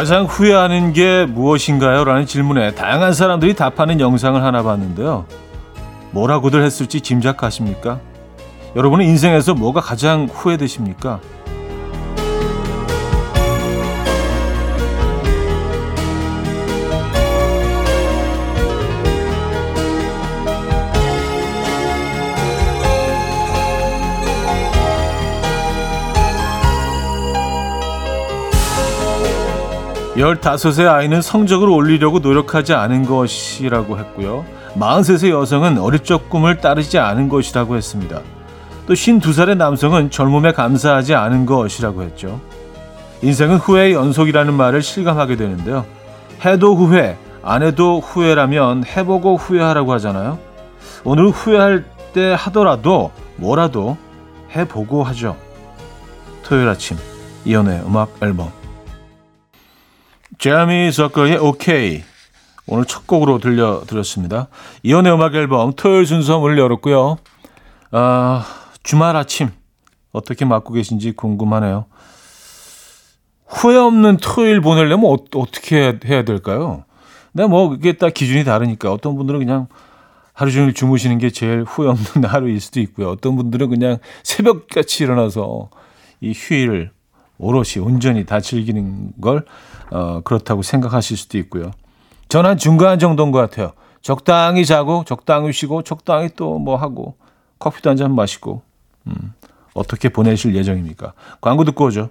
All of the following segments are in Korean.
가장 후회하는 게 무엇인가요? 라는 질문에 다양한 사람들이 답하는 영상을 하나 봤는데요. 뭐라고들 했을지 짐작하십니까? 여러분은 인생에서 뭐가 가장 후회되십니까? 열다섯의 아이는 성적을 올리려고 노력하지 않은 것이라고 했고요. 43세 여성은 어릴 적 꿈을 따르지 않은 것이라고 했습니다. 또 52살의 남성은 젊음에 감사하지 않은 것이라고 했죠. 인생은 후회의 연속이라는 말을 실감하게 되는데요. 해도 후회, 안 해도 후회라면 해보고 후회하라고 하잖아요. 오늘 후회할 때 하더라도 뭐라도 해보고 하죠. 토요일 아침 이연의 음악 앨범 제미 저커의 오케이 오늘 첫 곡으로 들려드렸습니다. 이연의 음악 앨범 토요일 순서 문을 열었고요. 아, 주말 아침 어떻게 맞고 계신지 궁금하네요. 후회 없는 토요일 보내려면 어, 떻게 해야 될까요? 근데 뭐 이게 딱 기준이 다르니까 어떤 분들은 그냥 하루 종일 주무시는 게 제일 후회 없는 하루일 수도 있고요. 어떤 분들은 그냥 새벽같이 일어나서 이 휴일을 오롯이 온전히 다 즐기는 걸 어, 그렇다고 생각하실 수도 있고요. 저는 중간 정도인 것 같아요. 적당히 자고 적당히 쉬고 적당히 또 뭐 하고 커피도 한 잔 마시고 음, 어떻게 보내실 예정입니까? 광고 듣고 오죠.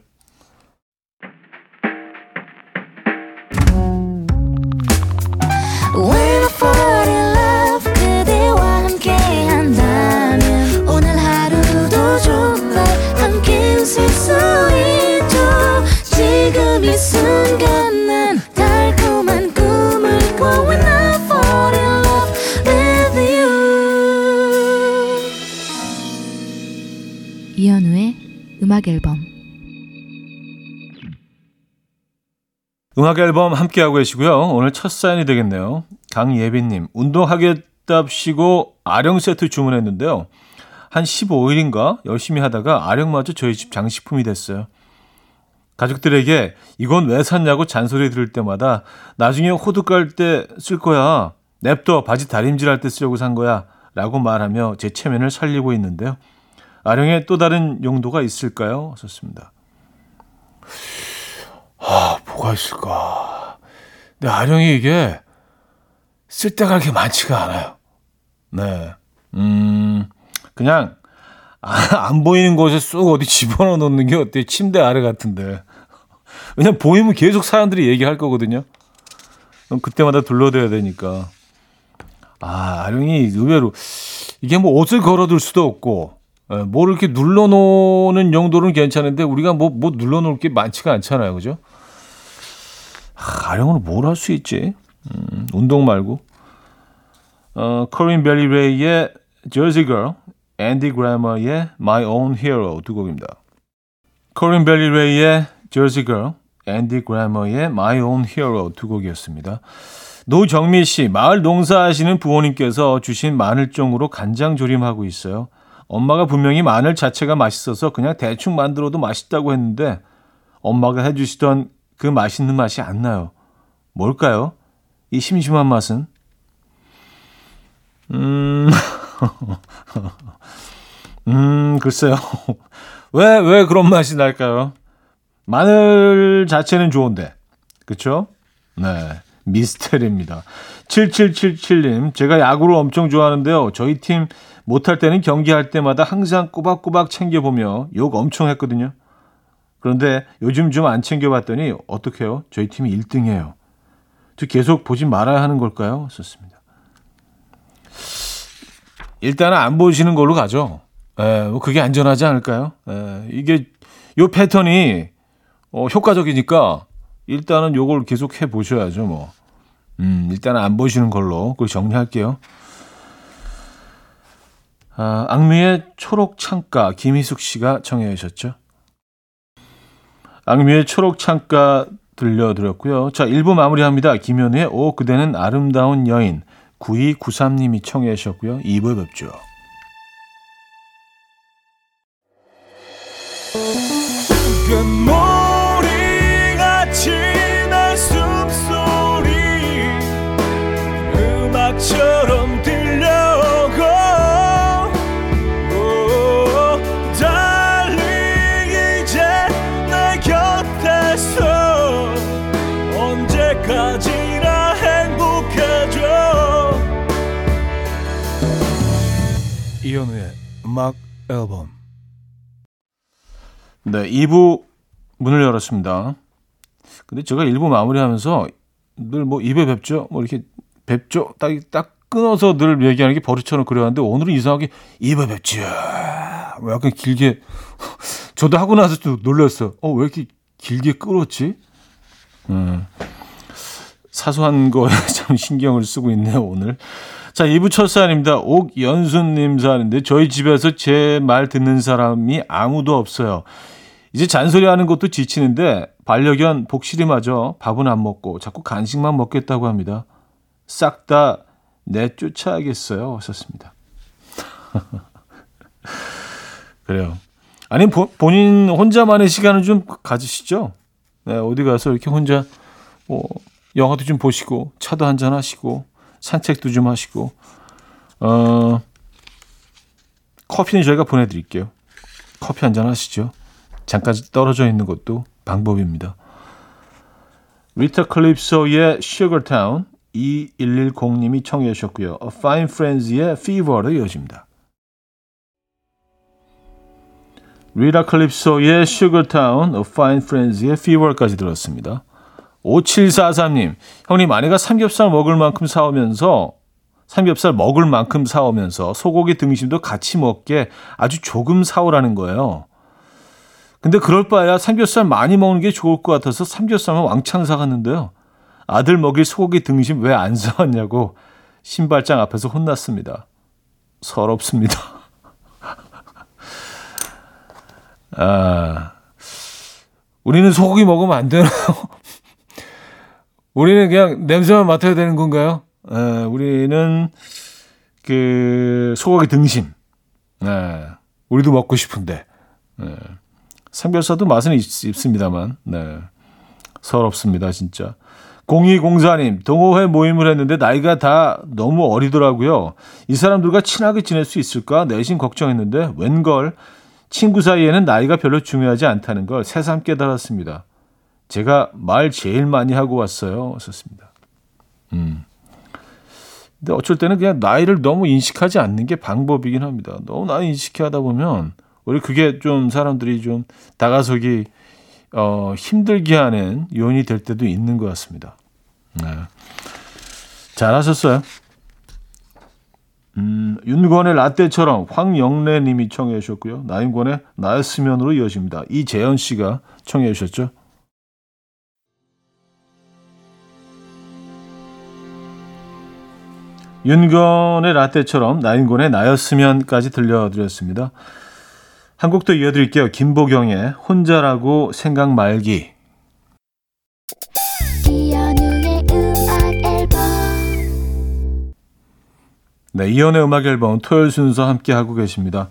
음악 앨범 음악 앨범 함께하고 계시고요. 오늘 첫 사연이 되겠네요. 강예빈님, 운동하겠답시고 아령 세트 주문했는데요. 한 15일인가 열심히 하다가 아령마저 저희 집 장식품이 됐어요. 가족들에게 이건 왜 샀냐고 잔소리 들을 때마다 나중에 호두 깔 때 쓸 거야. 냅둬 바지 다림질 할 때 쓰려고 산 거야. 라고 말하며 제 체면을 살리고 있는데요. 아령의 또 다른 용도가 있을까요? 썼습니다. 아, 뭐가 있을까? 근데 아령이 이게 쓸 데가 그렇게 많지가 않아요. 네. 음, 그냥 아, 안 보이는 곳에 쏙 어디 집어넣어 놓는 게 어때요? 침대 아래 같은데. 왜냐면 보이면 계속 사람들이 얘기할 거거든요. 그럼 그때마다 둘러대야 되니까. 아, 아령이 의외로 이게 뭐 옷을 걸어둘 수도 없고 예, 뭐 이렇게 눌러놓는 정도는 괜찮은데 우리가 뭐, 뭐 눌러놓을 게 많지가 않잖아요. 그죠? 아, 아령으로 뭘 할 수 있지? 음, 운동 말고. 어, 코린 벨리 레이의 Jersey Girl, 앤디 그래머의 My Own Hero 두 곡입니다. 코린 벨리 레이의 Jersey Girl, 앤디 그래머의 My Own Hero 두 곡이었습니다. 노정미 씨, 마을 농사하시는 부모님께서 주신 마늘종으로 간장 조림하고 있어요. 엄마가 분명히 마늘 자체가 맛있어서 그냥 대충 만들어도 맛있다고 했는데 엄마가 해주시던 그 맛있는 맛이 안 나요. 뭘까요? 이 심심한 맛은? 음, 음, 글쎄요. 왜, 왜 그런 맛이 날까요? 마늘 자체는 좋은데. 그쵸? 네. 미스테리입니다. 7777님, 제가 야구를 엄청 좋아하는데요. 저희 팀 못할 때는 경기할 때마다 항상 꼬박꼬박 챙겨보며 욕 엄청 했거든요. 그런데 요즘 좀 안 챙겨봤더니 어떡해요? 저희 팀이 1등이에요. 저 계속 보지 말아야 하는 걸까요? 썼습니다. 일단은 안 보시는 걸로 가죠. 에, 예, 뭐 그게 안전하지 않을까요? 에, 예, 이게 요 패턴이 어, 효과적이니까 일단은 요걸 계속 해 보셔야죠, 뭐. 음, 일단은 안 보시는 걸로 그걸 정리할게요. 아, 악뮤의 초록 창가 김희숙 씨가 청해 주셨죠. 악뮤의 초록 창가 들려드렸고요. 자, 1부 마무리합니다. 김현우의 오 그대는 아름다운 여인 9293님이 청해 주셨고요. 2부에 뵙죠. 이현우의 음악 앨범 네, 2부 문을 열었습니다. 근데 제가 1부 마무리하면서 늘 뭐 입에 뵙죠? 뭐 이렇게 뵙죠? 딱, 딱 끊어서 늘 얘기하는 게 버릇처럼 그래왔는데 오늘은 이상하게 입에 뵙죠. 뭐 약간 길게 저도 하고 나서 좀 놀랐어요. 어, 왜 이렇게 길게 끌었지? 음. 사소한 거에 참 신경을 쓰고 있네요, 오늘. 자, 2부 첫 사연입니다. 옥연순님 사연인데, 저희 집에서 제 말 듣는 사람이 아무도 없어요. 이제 잔소리 하는 것도 지치는데, 반려견 복실이마저 밥은 안 먹고 자꾸 간식만 먹겠다고 합니다. 싹 다 내쫓아야겠어요. 하셨습니다. 그래요. 아니, 보, 본인 혼자만의 시간을 좀 가지시죠. 네, 어디 가서 이렇게 혼자, 뭐, 영화도 좀 보시고, 차도 한잔 하시고, 산책도 좀 하시고, 어, 커피는 저희가 보내드릴게요. 커피 한 잔 하시죠. 잠깐 떨어져 있는 것도 방법입니다. 리타 클립소의 Sugar Town 2110님이 청해 주셨고요. A Fine Friends의 Fever로 이어집니다. 리타 클립소의 Sugar Town, A Fine Friends의 Fever까지 들었습니다. 5743님, 형님 아내가 삼겹살 먹을 만큼 사오면서 삼겹살 먹을 만큼 사오면서 소고기 등심도 같이 먹게 아주 조금 사오라는 거예요. 근데 그럴 바에야 삼겹살 많이 먹는 게 좋을 것 같아서 삼겹살만 왕창 사갔는데요. 아들 먹일 소고기 등심 왜 안 사왔냐고 신발장 앞에서 혼났습니다. 서럽습니다. 아, 우리는 소고기 먹으면 안 되나요? 우리는 그냥 냄새만 맡아야 되는 건가요? 에, 우리는 그 소고기 등심. 네. 우리도 먹고 싶은데. 네. 삼겹살도 맛은 있, 습니다만 네. 서럽습니다, 진짜. 0204님, 동호회 모임을 했는데 나이가 다 너무 어리더라고요. 이 사람들과 친하게 지낼 수 있을까 내심 걱정했는데 웬걸 친구 사이에는 나이가 별로 중요하지 않다는 걸 새삼 깨달았습니다. 제가 말 제일 많이 하고 왔어요. 썼습니다. 음. 근데 어쩔 때는 그냥 나이를 너무 인식하지 않는 게 방법이긴 합니다. 너무 나이 인식하다 보면 우리 그게 좀 사람들이 좀 다가서기 어, 힘들게 하는 요인이 될 때도 있는 것 같습니다. 네. 잘하셨어요. 음, 윤권의 라떼처럼 황영래 님이 청해 주셨고요. 나윤권의 나였으면으로 이어집니다. 이재현 씨가 청해 주셨죠. 윤건의 라떼처럼 나인곤의 나였으면까지 들려드렸습니다. 한 곡 더 이어드릴게요. 김보경의 혼자라고 생각 말기. 네, 이연의 음악 앨범 토요일 순서 함께 하고 계십니다.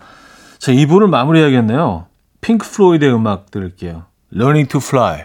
자, 2부를 마무리해야겠네요. 핑크 플로이드의 음악 들을게요. Learning to Fly.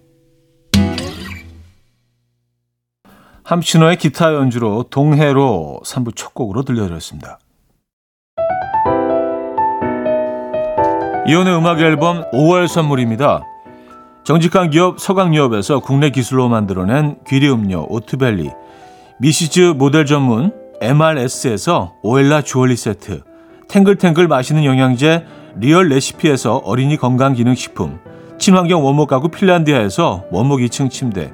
함신호의 기타 연주로 동해로 3부 첫 곡으로 들려드렸습니다. 이혼의 음악 앨범 5월 선물입니다. 정직한 기업 서강유업에서 국내 기술로 만들어낸 귀리 음료 오트벨리 미시즈 모델 전문 MRS에서 오엘라 주얼리 세트 탱글탱글 맛있는 영양제 리얼 레시피에서 어린이 건강기능식품 친환경 원목 가구 핀란디아에서 원목 2층 침대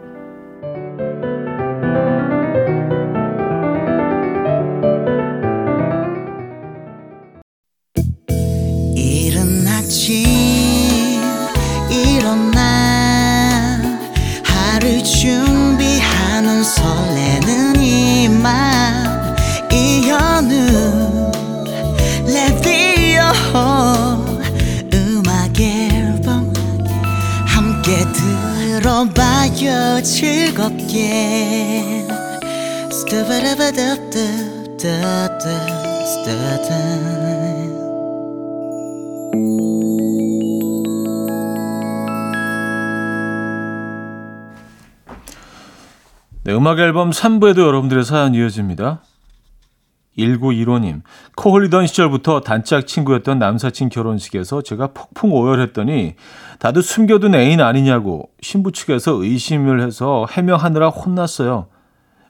들어봐요 즐겁게 네, 음악 앨범 3부에도 여러분들의 사연 이어집니다. 1915님, 코 흘리던 시절부터 단짝 친구였던 남사친 결혼식에서 제가 폭풍 오열했더니 다들 숨겨둔 애인 아니냐고 신부 측에서 의심을 해서 해명하느라 혼났어요.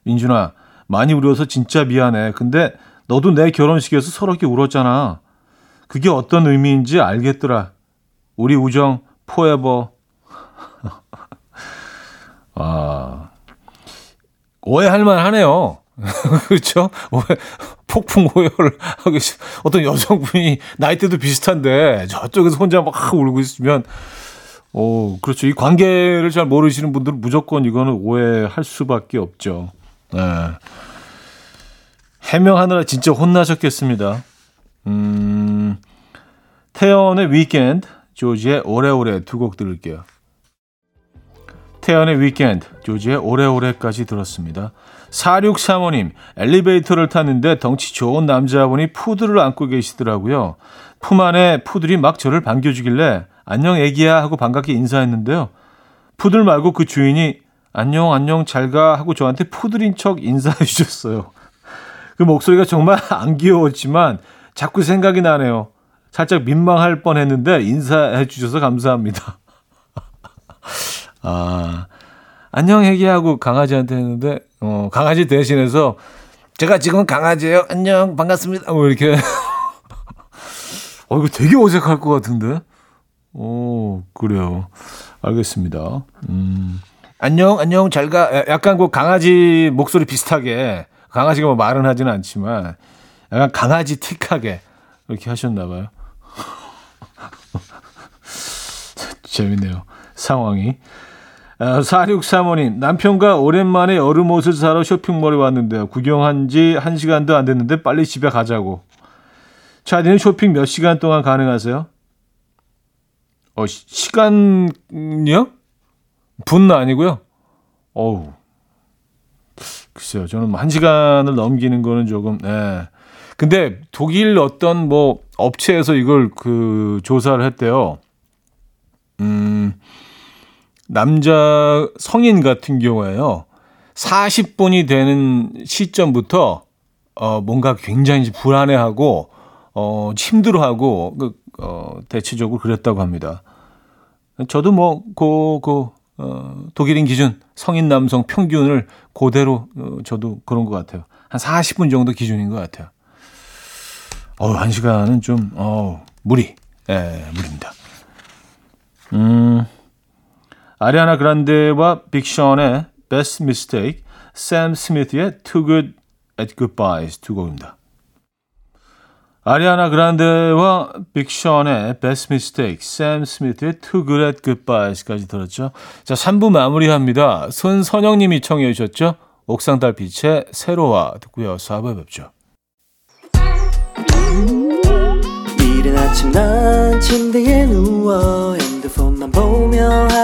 민준아, 많이 울어서 진짜 미안해. 근데 너도 내 결혼식에서 서럽게 울었잖아. 그게 어떤 의미인지 알겠더라. 우리 우정 포에버. 아, 오해할 만 하네요. 그렇죠? 폭풍 오열을 하고 계신 어떤 여성분이 나이대도 비슷한데 저쪽에서 혼자 막 울고 있으면 어, 그렇죠. 이 관계를 잘 모르시는 분들은 무조건 이거는 오해할 수밖에 없죠. 네. 해명하느라 진짜 혼나셨겠습니다. 음, 태연의 위켄드, 조지의 오래오래 두 곡 들을게요. 태연의 위켄드, 조지의 오래오래까지 들었습니다. 4635님, 엘리베이터를 탔는데 덩치 좋은 남자분이 푸드를 안고 계시더라고요. 품 안에 푸들이 막 저를 반겨주길래 안녕 애기야 하고 반갑게 인사했는데요. 푸들 말고 그 주인이 안녕 안녕 잘가 하고 저한테 푸들인 척 인사해 주셨어요. 그 목소리가 정말 안 귀여웠지만 자꾸 생각이 나네요. 살짝 민망할 뻔했는데 인사해 주셔서 감사합니다. 아 안녕 애기하고 강아지한테 했는데 어, 강아지 대신해서 제가 지금 강아지예요. 안녕 반갑습니다. 뭐 이렇게 어 이거 되게 어색할 것 같은데. 오 그래요. 알겠습니다. 음. 안녕 안녕 잘 가. 약간 그 강아지 목소리 비슷하게 강아지가 뭐 말은 하지는 않지만 약간 강아지 틱하게 이렇게 하셨나 봐요. 재밌네요. 상황이. 4635님, 남편과 오랜만에 여름 옷을 사러 쇼핑몰에 왔는데요. 구경한 지 1시간도 안 됐는데 빨리 집에 가자고. 차디는 쇼핑 몇 시간 동안 가능하세요? 어, 시, 간이요 분은 아니고요. 어우. 글쎄요. 저는 1시간을 뭐 넘기는 거는 조금, 네. 근데 독일 어떤 뭐 업체에서 이걸 그 조사를 했대요. 음, 남자 성인 같은 경우에요. 40분이 되는 시점부터 어 뭔가 굉장히 불안해하고 어 힘들어하고 그 어, 대체적으로 그랬다고 합니다. 저도 뭐그 그, 어, 독일인 기준 성인 남성 평균을 그대로 어, 저도 그런 것 같아요. 한 40분 정도 기준인 것 같아요. 어, 한 시간은 좀, 어, 무리. 예, 무리입니다. 음. 아리아나 그란데와 빅션의 Best Mistake, 샘 스미스의 Too Good at Goodbyes 두 곡입니다. 아리아나 그란데와 빅션의 Best Mistake, 샘 스미스의 Too Good at Goodbyes까지 들었죠. 자, 3부 마무리합니다. 손선영님이 청해 주셨죠. 옥상 달빛의 새로와 듣고요. 4부에 뵙죠. 이른 아침 난 침대에 누워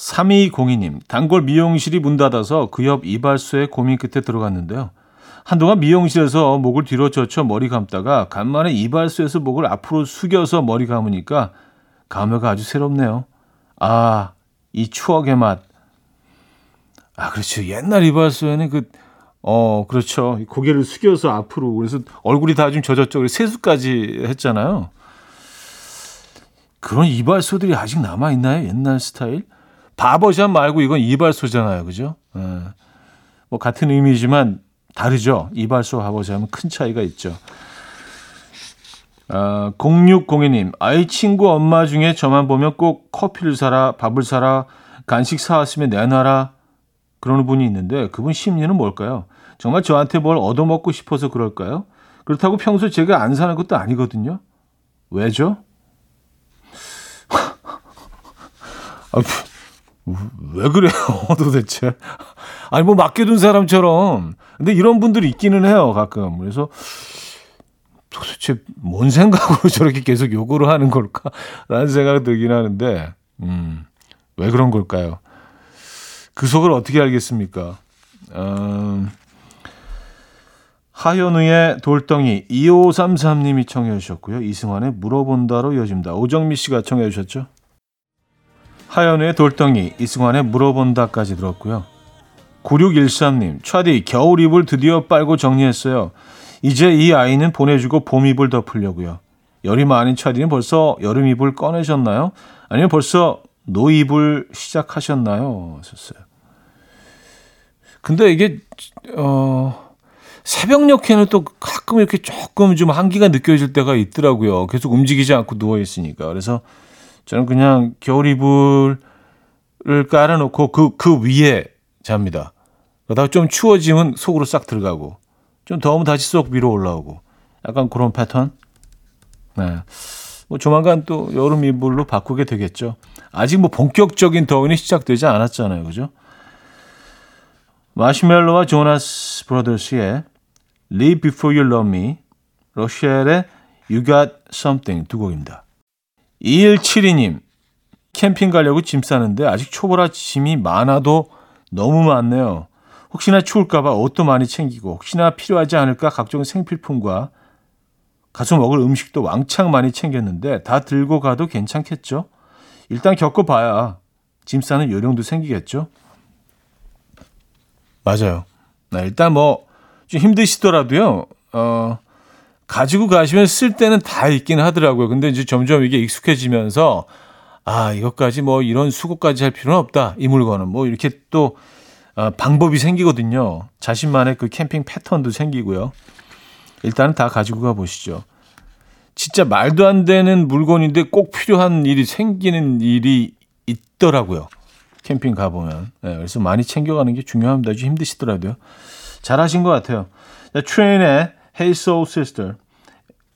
3202님, 단골 미용실이 문 닫아서 그 옆 이발소에 고민 끝에 들어갔는데요. 한동안 미용실에서 목을 뒤로 젖혀 머리 감다가 간만에 이발소에서 목을 앞으로 숙여서 머리 감으니까 감회가 아주 새롭네요. 아, 이 추억의 맛. 아, 그렇죠. 옛날 이발소에는 그, 어, 그렇죠. 고개를 숙여서 앞으로. 그래서 얼굴이 다 좀 젖었죠. 그래서 세수까지 했잖아요. 그런 이발소들이 아직 남아있나요? 옛날 스타일? 바버샵 말고 이건 이발소잖아요. 그죠? 예. 뭐 같은 의미지만 다르죠. 이발소 바버샵은 큰 차이가 있죠. 아, 0602님, 아이 친구 엄마 중에 저만 보면 꼭 커피를 사라, 밥을 사라, 간식 사왔으면 내놔라. 그러는 분이 있는데 그분 심리는 뭘까요? 정말 저한테 뭘 얻어먹고 싶어서 그럴까요? 그렇다고 평소 제가 안 사는 것도 아니거든요. 왜죠? 아, 왜 그래요, 도대체? 아니, 뭐, 맡겨둔 사람처럼. 근데 이런 분들이 있기는 해요, 가끔. 그래서 도대체 뭔 생각으로 저렇게 계속 요구를 하는 걸까? 라는 생각이 들긴 하는데, 음, 왜 그런 걸까요? 그 속을 어떻게 알겠습니까? 음, 하현우의 돌덩이 2533님이 청해 주셨고요. 이승환의 물어본다로 이어집니다. 오정미 씨가 청해 주셨죠? 하현우의 돌덩이, 이승환의 물어본다까지 들었고요. 9613님, 차디 겨울 이불 드디어 빨고 정리했어요. 이제 이 아이는 보내주고 봄 이불 덮으려고요. 열이 많은 차디는 벌써 여름 이불 꺼내셨나요? 아니면 벌써 노 이불 시작하셨나요? 하셨어요. 근데 이게 어 새벽녘에는 또 가끔 이렇게 조금 좀 한기가 느껴질 때가 있더라고요. 계속 움직이지 않고 누워 있으니까. 그래서 저는 그냥 겨울 이불을 깔아놓고 그, 그 위에 잡니다. 그러다가 좀 추워지면 속으로 싹 들어가고, 좀 더우면 다시 쏙 위로 올라오고, 약간 그런 패턴? 네. 뭐 조만간 또 여름 이불로 바꾸게 되겠죠. 아직 뭐 본격적인 더위는 시작되지 않았잖아요. 그죠? 마시멜로와 조나스 브라더스의 Live Before You Love Me, 러시엘의 You Got Something 두 곡입니다. 2172님, 캠핑 가려고 짐 싸는데 아직 초보라 짐이 많아도 너무 많네요. 혹시나 추울까봐 옷도 많이 챙기고 혹시나 필요하지 않을까 각종 생필품과 가서 먹을 음식도 왕창 많이 챙겼는데 다 들고 가도 괜찮겠죠? 일단 겪어봐야 짐 싸는 요령도 생기겠죠? 맞아요. 네, 일단 뭐 좀 힘드시더라도요. 어, 가지고 가시면 쓸 때는 다 있긴 하더라고요. 근데 이제 점점 이게 익숙해지면서 아, 이것까지 뭐 이런 수고까지 할 필요는 없다. 이 물건은 뭐 이렇게 또 어, 방법이 생기거든요. 자신만의 그 캠핑 패턴도 생기고요. 일단은 다 가지고 가 보시죠. 진짜 말도 안 되는 물건인데 꼭 필요한 일이 생기는 일이 있더라고요. 캠핑 가보면. 네, 그래서 많이 챙겨가는 게 중요합니다. 좀 힘드시더라도요. 잘하신 것 같아요. 트레인의 Hey Soul Sister,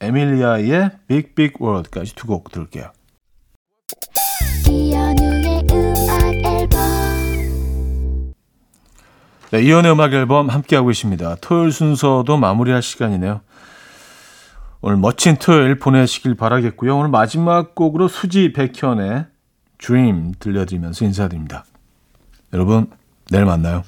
에밀리아의 Big Big World까지 두 곡 들을게요. 네, 이연의 음악 앨범 함께하고 있습니다. 토요일 순서도 마무리할 시간이네요. 오늘 멋진 토요일 보내시길 바라겠고요. 오늘 마지막 곡으로 수지 백현의 Dream 들려드리면서 인사드립니다. 여러분, 내일 만나요.